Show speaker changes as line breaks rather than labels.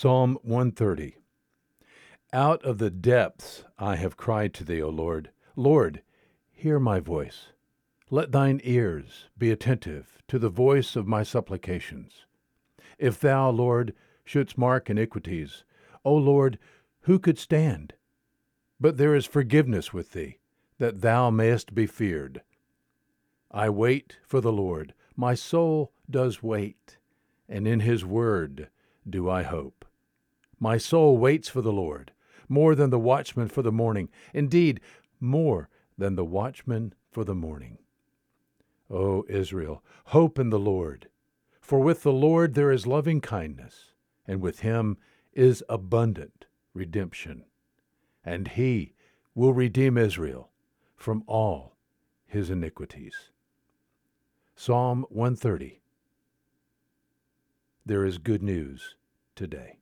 Psalm 130 Out of the depths I have cried to thee, O Lord. Lord, hear my voice. Let thine ears be attentive to the voice of my supplications. If thou, Lord, shouldst mark iniquities, O Lord, who could stand? But there is forgiveness with thee, that thou mayest be feared. I wait for the Lord, my soul does wait, and in his word do I hope. My soul waits for the Lord, more than the watchman for the morning, indeed, more than the watchman for the morning. O Israel, hope in the Lord. For with the Lord there is loving kindness, and with him is abundant redemption. And he will redeem Israel from all his iniquities. Psalm 130 There is good news today.